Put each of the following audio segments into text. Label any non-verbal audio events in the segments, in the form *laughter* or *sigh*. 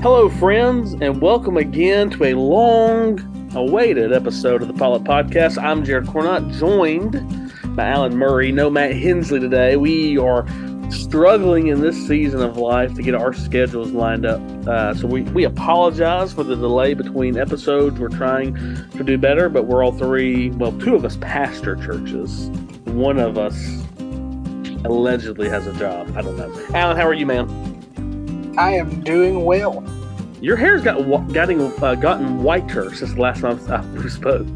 Hello, friends, and welcome again to a long awaited episode of the Potluck Podcast. I'm Jared Cornutt, joined by Allen Murray. No Matt Hensley today. We are struggling in this season of life to get our schedules lined up. Uh, so we, we apologize for the delay between episodes. We're trying to do better, but we're all three, well, two of us pastor churches. One of us allegedly has a job. I don't know. Allen, how are you, man? I am doing well. Your hair's got gotten uh, gotten whiter since the last time we *laughs* spoke.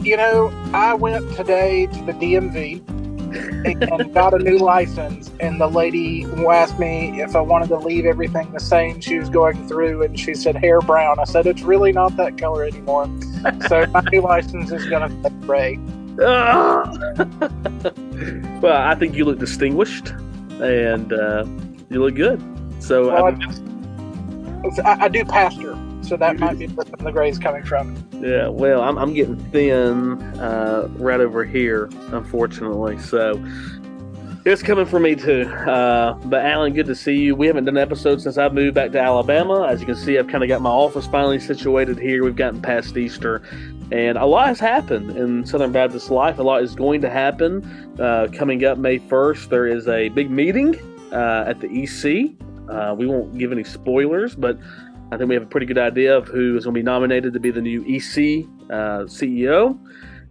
You know, I went today to the DMV and got a new license, and the lady asked me if I wanted to leave everything the same she was going through, and she said hair brown. I said it's really not that color anymore. so my new license is going to be gray. *laughs* well, I think you look distinguished, and uh, you look good. So well, I, I, do pastor, so that might be where the gray's coming from. Yeah, well, I'm, I'm getting thin uh, right over here, unfortunately. So it's coming for me too. Uh, but Allen, good to see you. We haven't done an episode since I moved back to Alabama. As you can see, I've kind of got my office finally situated here. We've gotten past Easter, and a lot has happened in Southern Baptist life. A lot is going to happen. Uh, coming up May 1st, there is a big meeting uh, at the EC uh, we won't give any spoilers, but I think we have a pretty good idea of who is going to be nominated to be the new EC uh, CEO,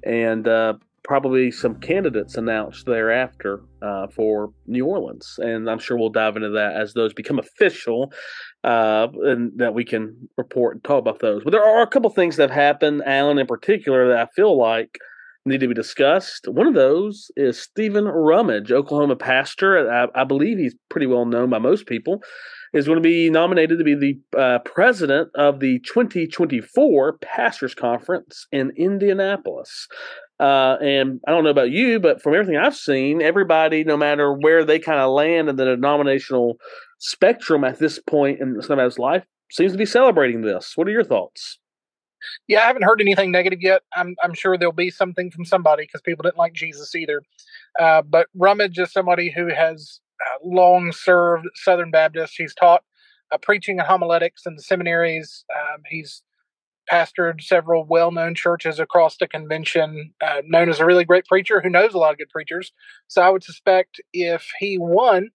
and uh, probably some candidates announced thereafter uh, for New Orleans. And I'm sure we'll dive into that as those become official, uh, and that we can report and talk about those. But there are a couple things that have happened, Allen in particular, that I feel like need to be discussed. One of those is Stephen Rummage, Oklahoma pastor. I, I, believe he's pretty well known by most people. Is going to be nominated to be the uh, president of the 2024 Pastors Conference in Indianapolis. Uh, and I don't know about you, but from everything I've seen, everybody, no matter where they kind of land in the denominational spectrum at this point in somebody's life, seems to be celebrating this. What are your thoughts? Yeah, I haven't heard anything negative yet. I'm I'm sure there'll be something from somebody because people didn't like Jesus either. Uh, but Rummage is somebody who has uh, long served Southern Baptist. He's taught uh, preaching and homiletics in the seminaries. Um, he's pastored several well-known churches across the convention. Uh, known as a really great preacher who knows a lot of good preachers. So I would suspect if he won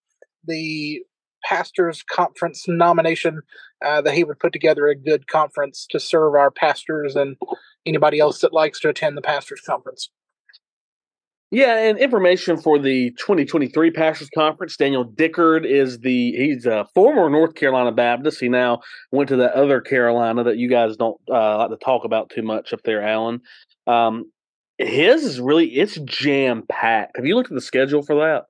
the pastors conference nomination uh, that he would put together a good conference to serve our pastors and anybody else that likes to attend the pastors conference yeah, and information for the 2023 Pastors Conference. Daniel Dickard is the he's a former North Carolina Baptist. He now went to the other Carolina that you guys don't uh, like to talk about too much up there, Allen. Um, his is really it's jam packed. Have you looked at the schedule for that?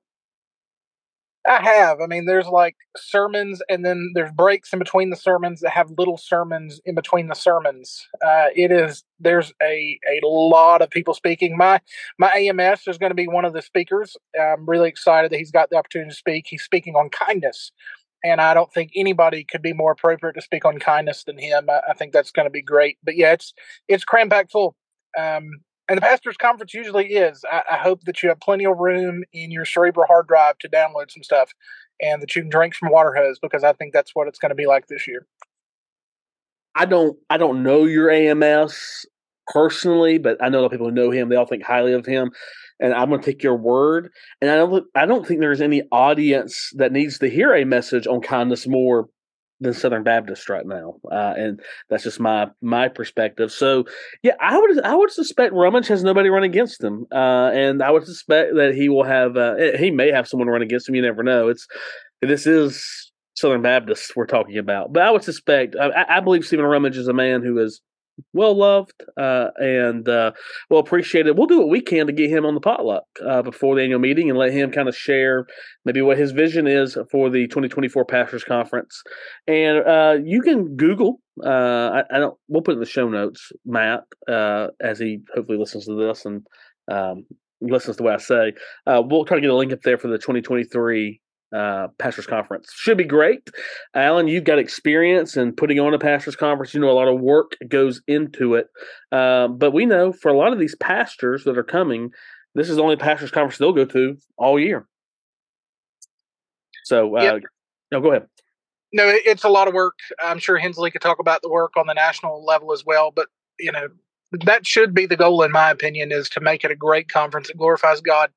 I have. I mean, there's like sermons, and then there's breaks in between the sermons that have little sermons in between the sermons. Uh, it is there's a a lot of people speaking. My my AMS is going to be one of the speakers. I'm really excited that he's got the opportunity to speak. He's speaking on kindness, and I don't think anybody could be more appropriate to speak on kindness than him. I, I think that's going to be great. But yeah, it's it's cram packed full. Um, and the pastors conference usually is. I, I, hope that you have plenty of room in your cerebral hard drive to download some stuff, and that you can drink from water hose because I think that's what it's going to be like this year. I don't. I don't know your AMS personally, but I know a lot of people who know him. They all think highly of him, and I'm going to take your word. And I don't. I don't think there's any audience that needs to hear a message on kindness more than Southern Baptist right now, uh, and that's just my my perspective. So, yeah, I would I would suspect Rummage has nobody run against him, uh, and I would suspect that he will have uh, eh, he may have someone run against him. You never know. It's this is Southern Baptist we're talking about, but I would suspect I, I believe Stephen Rummage is a man who is well loved uh, and uh, well appreciated. We'll do what we can to get him on the potluck uh, before the annual meeting and let him kind of share maybe what his vision is for the 2024 Pastors Conference. And uh, you can Google. Uh, I, I, don't. We'll put in the show notes, Matt, uh, as he hopefully listens to this and um, listens to what I say. we'll try to get a link up there for the 2023 uh, pastors conference. Should be great. Allen, you've got experience in putting on a pastors conference. You know a lot of work goes into it. Uh, but we know for a lot of these pastors that are coming, this is the only pastors conference they'll go to all year. So, uh, yep. no, go ahead. no, it's a lot of work. I'm sure Hensley could talk about the work on the national level as well, but you know that should be the goal, in my opinion, is to make it a great conference that glorifies God.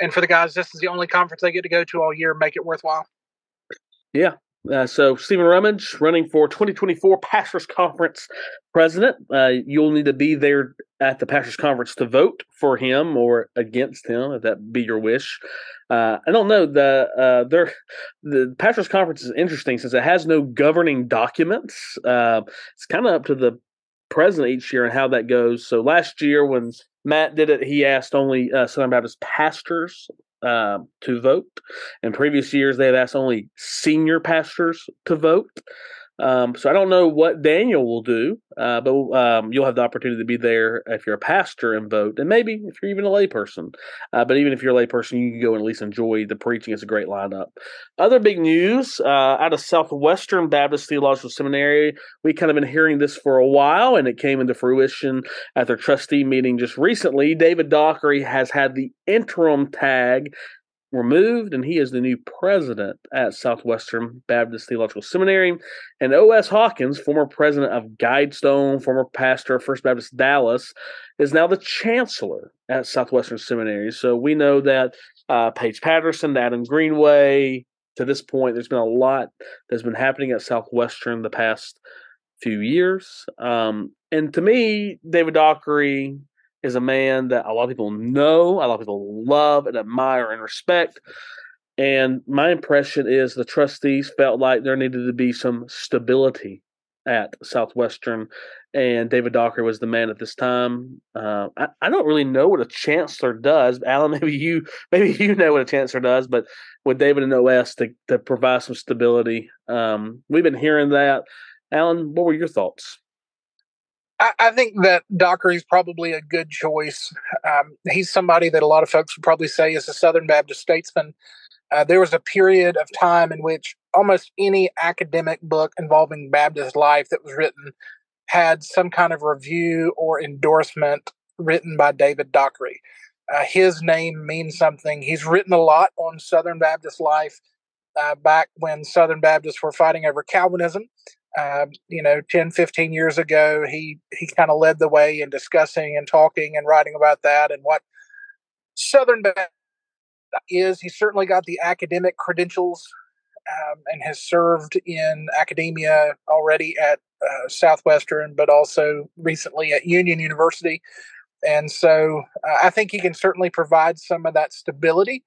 And for the guys, this is the only conference they get to go to all year. Make it worthwhile. Yeah. Uh, so Stephen Rummage running for 2024 Pastors Conference president. Uh, you'll need to be there at the Pastors Conference to vote for him or against him, if that be your wish. Uh, I don't know the uh, the Pastors Conference is interesting since it has no governing documents. Uh, it's kind of up to the president each year and how that goes. So last year when Matt did it, he asked only uh, Southern Baptist pastors uh, to vote. In previous years, they had asked only senior pastors to vote. Um, so I don't know what Daniel will do, uh, but um, you'll have the opportunity to be there if you're a pastor and vote, and maybe if you're even a layperson. Uh, but even if you're a layperson, you can go and at least enjoy the preaching. It's a great lineup. Other big news uh, out of Southwestern Baptist Theological Seminary. We kind of been hearing this for a while, and it came into fruition at their trustee meeting just recently. David Dockery has had the interim tag removed, and he is the new president at Southwestern Baptist Theological Seminary. And O.S. Hawkins, former president of Guidestone, former pastor of First Baptist Dallas, is now the chancellor at Southwestern Seminary. So we know that uh, Paige Patterson, Adam Greenway, to this point, there's been a lot that's been happening at Southwestern the past few years. Um, and to me, David Dockery is a man that a lot of people know, a lot of people love and admire and respect. And my impression is the trustees felt like there needed to be some stability at Southwestern, and David Dockery was the man at this time. Uh, I, I, don't really know what a chancellor does. Allen, *laughs* maybe you maybe you know what a chancellor does, but with David and OS to, to provide some stability, um, we've been hearing that. Allen, what were your thoughts? I, think that Dockery is probably a good choice. Um, he's somebody that a lot of folks would probably say is a Southern Baptist statesman. Uh, there was a period of time in which almost any academic book involving Baptist life that was written had some kind of review or endorsement written by David Dockery. Uh, his name means something. He's written a lot on Southern Baptist life uh, back when Southern Baptists were fighting over Calvinism. Uh, you know, 10, 15 years ago, he, he kind of led the way in discussing and talking and writing about that and what Southern is. He's certainly got the academic credentials um, and has served in academia already at uh, Southwestern, but also recently at Union University. And so uh, I think he can certainly provide some of that stability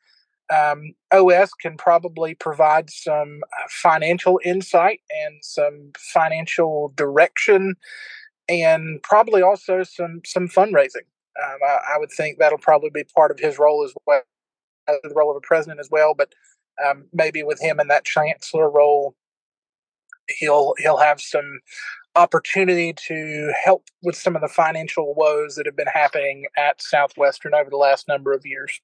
um, OS can probably provide some uh, financial insight and some financial direction, and probably also some some fundraising. Um, I, I, would think that'll probably be part of his role as well, the role of a president as well. But um, maybe with him in that chancellor role, he'll he'll have some opportunity to help with some of the financial woes that have been happening at Southwestern over the last number of years.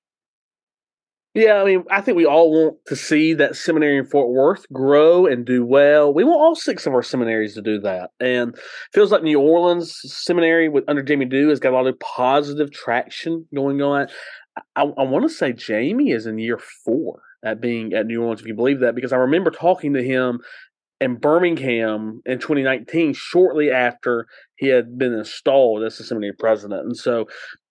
Yeah, I mean, I think we all want to see that seminary in Fort Worth grow and do well. We want all six of our seminaries to do that, and feels like New Orleans Seminary with under Jamie Dew has got a lot of positive traction going on. I, I want to say Jamie is in year four at being at New Orleans, if you believe that, because I remember talking to him in Birmingham in 2019, shortly after he had been installed as the seminary president. And so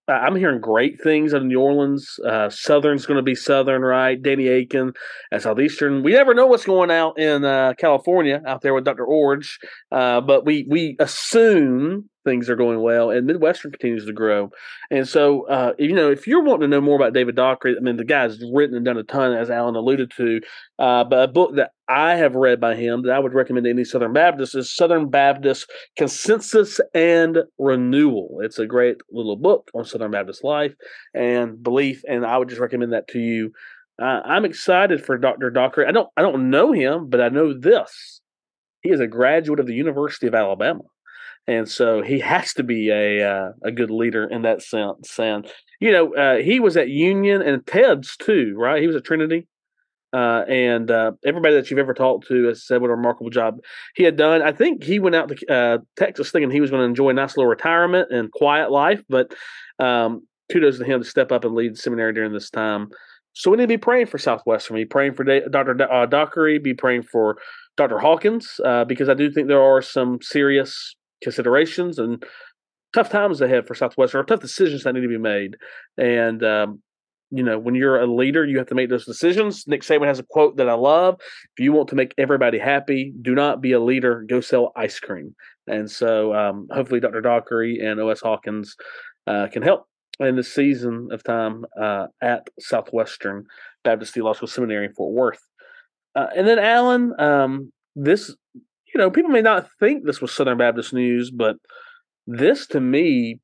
I'm hearing great things out of New Orleans. Uh, Southern's going to be Southern, right? Danny Akin at Southeastern. We never know what's going out in uh, California out there with Dr. Iorg, uh, but we we assume things are going well, and Midwestern continues to grow. And so, uh, you know, if you're wanting to know more about David Dockery, I mean, the guy's written and done a ton, as Allen alluded to. Uh, but a book that I have read by him that I would recommend to any Southern Baptist is Southern Baptist Consensus and Renewal. It's a great little book on Southern Baptist life and belief, and I would just recommend that to you. Uh, I'm excited for Dr. Dockery. I don't, I don't know him, but I know this. He is a graduate of the University of Alabama and so he has to be a uh, a good leader in that sense. And you know, uh, he was at Union and TEDS too, right? He was at Trinity. Uh, and uh, everybody that you've ever talked to has said what a remarkable job he had done. I think he went out to uh, Texas thinking he was going to enjoy a nice little retirement and quiet life, but um, kudos to him to step up and lead seminary during this time. So we need to be praying for Southwestern. Be praying for Dr. Uh, Dockery. Be praying for Dr. Hawkins because I do think there are some serious considerations and tough times ahead for Southwestern, or tough decisions that need to be made. And um, you know, when you're a leader, you have to make those decisions. Nick Saban has a quote that I love: "If you want to make everybody happy, do not be a leader. Go sell ice cream." And so, um, hopefully, Dr. Dockery and O.S. Hawkins uh, can help in this season of time uh, at Southwestern Baptist Theological Seminary in Fort Worth. Uh, and then, Allen, um, this, you know, people may not think this was Southern Baptist news, but this to me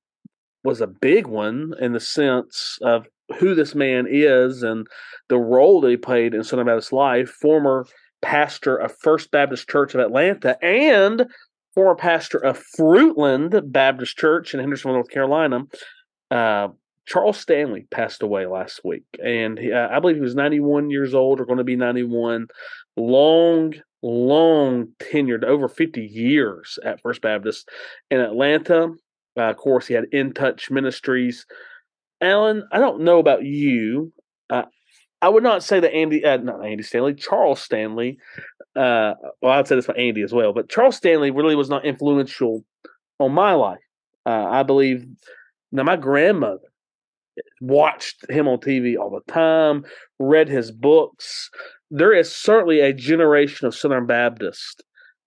was a big one in the sense of who this man is and the role that he played in Southern Baptist life. Former pastor of First Baptist Church of Atlanta and former pastor of Fruitland Baptist Church in Hendersonville, North Carolina. Uh, Charles Stanley passed away last week, and he, uh, I believe he was 91 years old or going to be 91. Long, long tenured, over 50 years at First Baptist in Atlanta. Uh, of course, he had In Touch Ministries. Allen, I don't know about you. Uh, I would not say that Andy, uh, not Andy Stanley, Charles Stanley. Uh, well, I'd say this for Andy as well, but Charles Stanley really was not influential on my life. Uh, I believe now my grandmother watched him on TV all the time, read his books. There is certainly a generation of Southern Baptists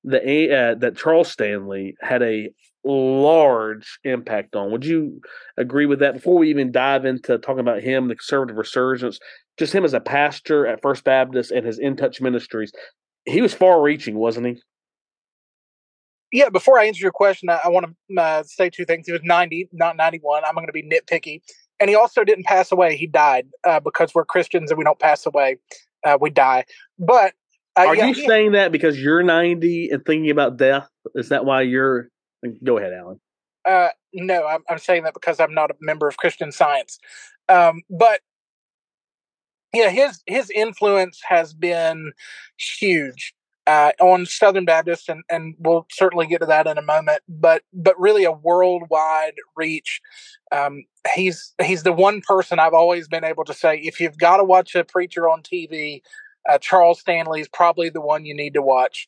that uh, that Charles Stanley had a large impact on. Would you agree with that? Before we even dive into talking about him, the conservative resurgence, just him as a pastor at First Baptist and his In Touch Ministries, he was far reaching, wasn't he? Yeah, before I answer your question, I, I want to uh, say two things. He was 90, not 91. I'm going to be nitpicky. And he also didn't pass away. He died uh, because we're Christians and we don't pass away. Uh, we die. But uh, are yeah, you he, saying that because you're 90 and thinking about death? Is that why you're? Go ahead, Allen. Uh, no, I'm, I'm, saying that because I'm not a member of Christian Science. Um, but yeah, his his influence has been huge uh, on Southern Baptist, and, and we'll certainly get to that in a moment. But but really a worldwide reach. Um, he's he's the one person I've always been able to say if you've got to watch a preacher on TV, uh, Charles Stanley is probably the one you need to watch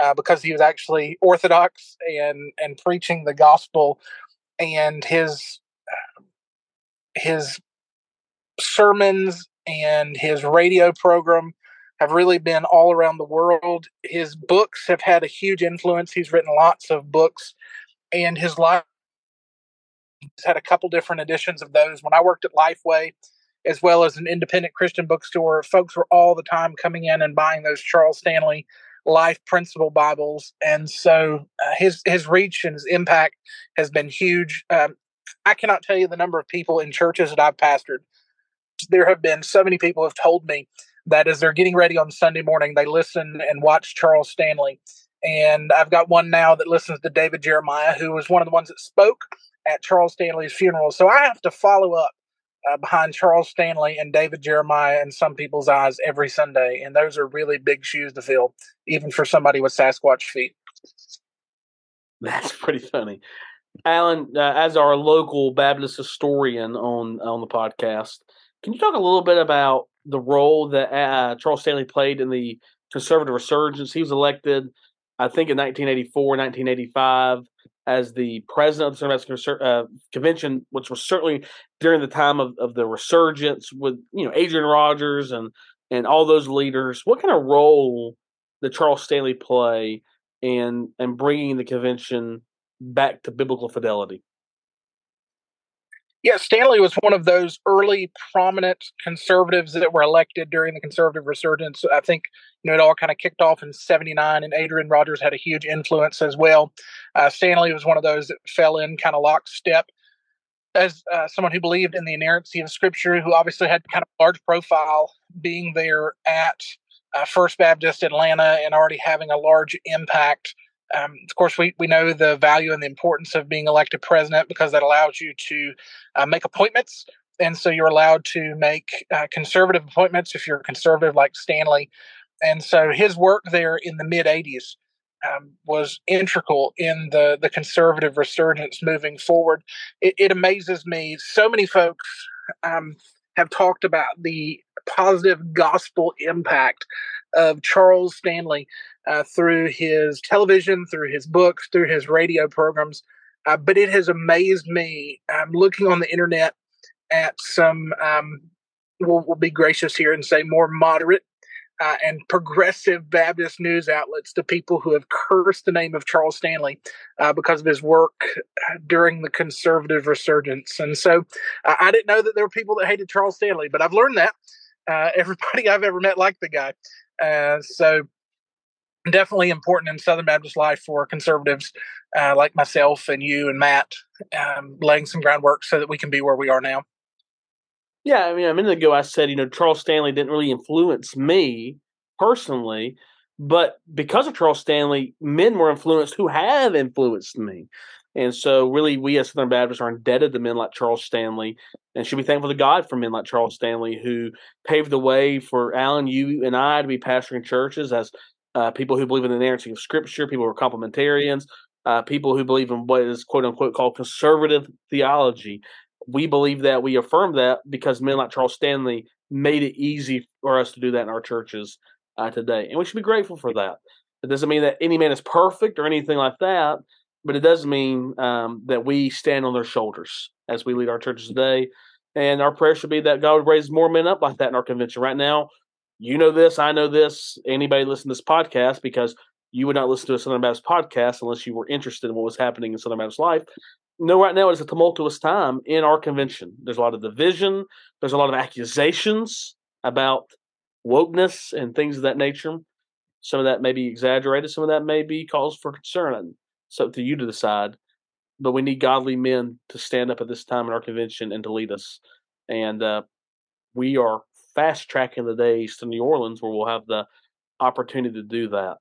uh, because he was actually orthodox and and preaching the gospel, and his his sermons and his radio program have really been all around the world. His books have had a huge influence. He's written lots of books, and his life has had a couple different editions of those. When I worked at Lifeway, as well as an independent Christian bookstore, folks were all the time coming in and buying those Charles Stanley Life Principle Bibles, and so uh, his his reach and his impact has been huge. Um, I cannot tell you the number of people in churches that I've pastored. There have been so many people have told me that as they're getting ready on Sunday morning, they listen and watch Charles Stanley. And I've got one now that listens to David Jeremiah, who was one of the ones that spoke at Charles Stanley's funeral. So I have to follow up uh, behind Charles Stanley and David Jeremiah in some people's eyes every Sunday. And those are really big shoes to fill, even for somebody with Sasquatch feet. That's pretty funny. Allen, uh, as our local Baptist historian on on the podcast, can you talk a little bit about the role that uh, Charles Stanley played in the conservative resurgence. He was elected, I think, in 1984, 1985, as the president of the Conservative uh, Convention, which was certainly during the time of, of the resurgence with you know Adrian Rogers and and all those leaders. What kind of role did Charles Stanley play in in bringing the convention back to biblical fidelity? Yeah, Stanley was one of those early prominent conservatives that were elected during the conservative resurgence. I think you know it all kind of kicked off in '79, and Adrian Rogers had a huge influence as well. Uh, Stanley was one of those that fell in kind of lockstep as uh, someone who believed in the inerrancy of Scripture, who obviously had kind of large profile being there at uh, First Baptist Atlanta and already having a large impact um, of course, we, we know the value and the importance of being elected president because that allows you to uh, make appointments. And so you're allowed to make uh, conservative appointments if you're conservative like Stanley. And so his work there in the mid 80s um, was integral in the, the conservative resurgence moving forward. It, it amazes me. So many folks um, have talked about the positive gospel impact of Charles Stanley uh, through his television, through his books, through his radio programs. Uh, but it has amazed me um, looking on the internet at some, um, we'll, we'll, be gracious here and say more moderate uh, and progressive Baptist news outlets to people who have cursed the name of Charles Stanley uh, because of his work during the conservative resurgence. And so uh, I didn't know that there were people that hated Charles Stanley, but I've learned that. Uh, *laughs* everybody I've ever met liked the guy. Uh, so definitely important in Southern Baptist life for conservatives uh, like myself and you and Matt, um, laying some groundwork so that we can be where we are now. Yeah, I mean, a minute ago I said, you know, Charles Stanley didn't really influence me personally, but because of Charles Stanley, men were influenced who have influenced me. And so, really, we as Southern Baptists are indebted to men like Charles Stanley and should be thankful to God for men like Charles Stanley who paved the way for Allen, you, and I to be pastoring churches as uh, people who believe in the inerrancy of Scripture, people who are complementarians, uh, people who believe in what is quote unquote called conservative theology. We believe that we affirm that because men like Charles Stanley made it easy for us to do that in our churches uh, today, and we should be grateful for that. It doesn't mean that any man is perfect or anything like that, but it does mean um, that we stand on their shoulders as we lead our churches today. And our prayer should be that God would raise more men up like that in our convention. Right now, you know this, I know this, anybody listen to this podcast because you would not listen to a Southern Baptist podcast unless you were interested in what was happening in Southern Baptist life. No, right now it is a tumultuous time in our convention. There's a lot of division, there's a lot of accusations about wokeness and things of that nature. Some of that may be exaggerated, some of that may be cause for concern. So to you to decide. But we need godly men to stand up at this time in our convention and to lead us. And uh, we are fast tracking the days to New Orleans where we'll have the opportunity to do that.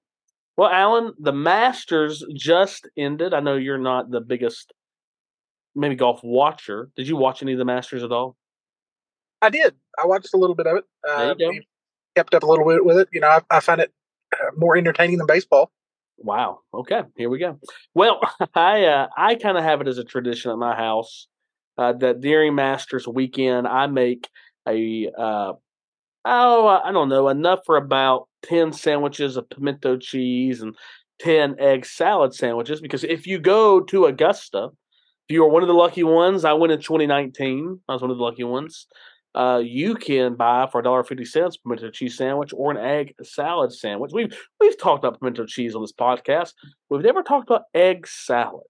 Well, Allen, the Masters just ended. I know you're not the biggest, maybe golf watcher. Did you watch any of the Masters at all? I did. I watched a little bit of it. Uh, kept up a little bit with it. You know, I, I find it uh, more entertaining than baseball. Wow. Okay, here we go. Well, *laughs* I uh, I kind of have it as a tradition at my house uh, that during Masters weekend I make a uh, oh, I don't know, enough for about 10 sandwiches of pimento cheese and 10 egg salad sandwiches. Because if you go to Augusta, you are one of the lucky ones, I went in 2019, I was one of the lucky ones. Uh, you can buy for $1.50 pimento cheese sandwich or an egg salad sandwich. We've we've talked about pimento cheese on this podcast. We've never talked about egg salad.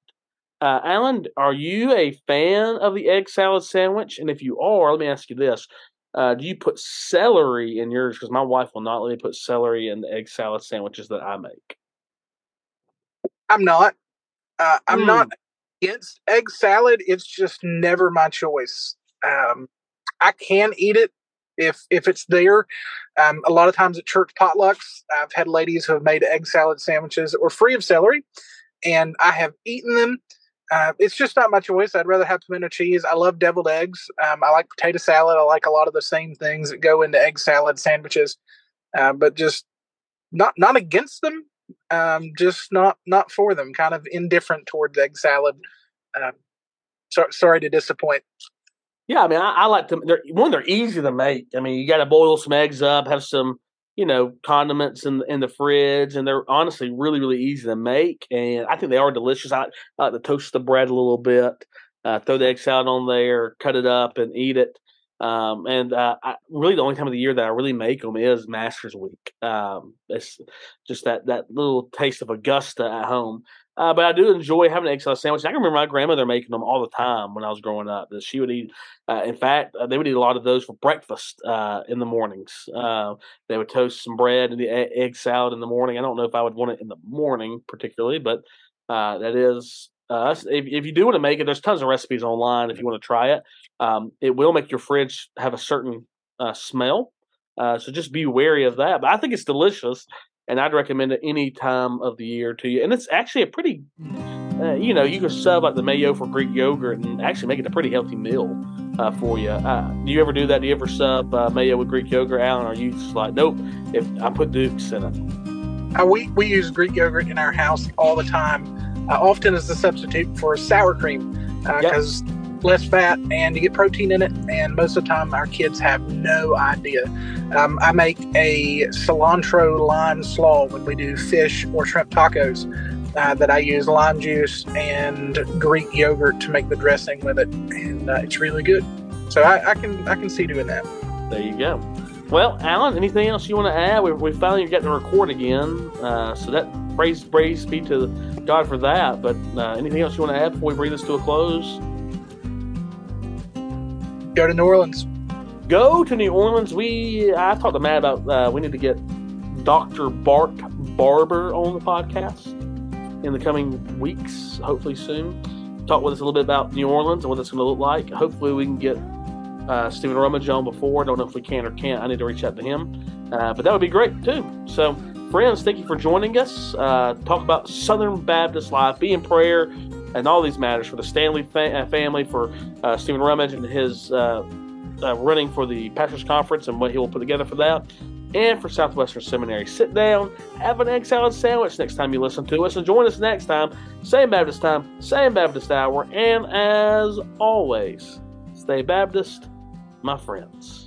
Uh, Allen, are you a fan of the egg salad sandwich? And if you are, let me ask you this: uh, do you put celery in yours? Because my wife will not let me put celery in the egg salad sandwiches that I make. I'm not. Uh, I'm mm. not against egg salad. It's just never my choice. Um, I can eat it if if it's there. Um, a lot of times at church potlucks, I've had ladies who have made egg salad sandwiches that were free of celery, and I have eaten them. Uh, it's just not my choice. I'd rather have pimento cheese. I love deviled eggs. Um, I like potato salad. I like a lot of the same things that go into egg salad sandwiches, uh, but just not not against them. Um, just not not for them. Kind of indifferent towards egg salad. Um, so, sorry to disappoint. Yeah, I mean, I, I like them. They're, one, they're easy to make. I mean, you got to boil some eggs up, have some you know condiments in in the fridge, and they're honestly really really easy to make, and I think they are delicious. I, I like to toast the bread a little bit, uh, throw the egg salad on there, cut it up, and eat it. Um, and uh, I, really, the only time of the year that I really make them is Masters Week. Um, it's just that that little taste of Augusta at home. Uh, but I do enjoy having an egg salad sandwich. I can remember my grandmother making them all the time when I was growing up. That she would eat. Uh, in fact, uh, they would eat a lot of those for breakfast uh, in the mornings. Uh, they would toast some bread and the egg salad in the morning. I don't know if I would want it in the morning particularly, but uh, that is. If, if you do want to make it, there's tons of recipes online if you want to try it. Um, it will make your fridge have a certain smell, so just be wary of that. But I think it's delicious and I'd recommend it any time of the year to you. And it's actually a pretty, uh, you know, you can sub like the mayo for Greek yogurt and actually make it a pretty healthy meal uh, for you. Uh, do you ever do that? Do you ever sub uh, mayo with Greek yogurt, Allen? Or are you just like, nope, if I put Dukes in it? Uh, we, we use Greek yogurt in our house all the time, uh, often as a substitute for sour cream because. Yep less fat, and you get protein in it. And most of the time, our kids have no idea. Um, I make a cilantro lime slaw when we do fish or shrimp tacos. Uh, that I use lime juice and Greek yogurt to make the dressing with it, and uh, it's really good. So I, I, can I can see doing that. There you go. Well, Allen, anything else you want to add? We, we finally got to record again, uh, so that praise praise be to God for that. But uh, anything else you want to add before we bring this to a close? Go to New Orleans. Go to New Orleans. We I talked to Matt about uh, we need to get Doctor Bart Barber on the podcast in the coming weeks, hopefully soon. Talk with us a little bit about New Orleans and what it's going to look like. Hopefully, we can get uh, Stephen Rummage on before. I don't know if we can or can't. I need to reach out to him. Uh, but that would be great too. So, friends, thank you for joining us. Uh, talk about Southern Baptist life, be in prayer, and all these matters for the Stanley fa- uh, family, for uh, Stephen Rummage and his uh, running for the Pastors Conference and what he will put together for that and for Southwestern Seminary. Sit down, have an egg salad sandwich next time you listen to us, and join us next time. Same Baptist time, same Baptist hour, and as always, stay Baptist, my friends.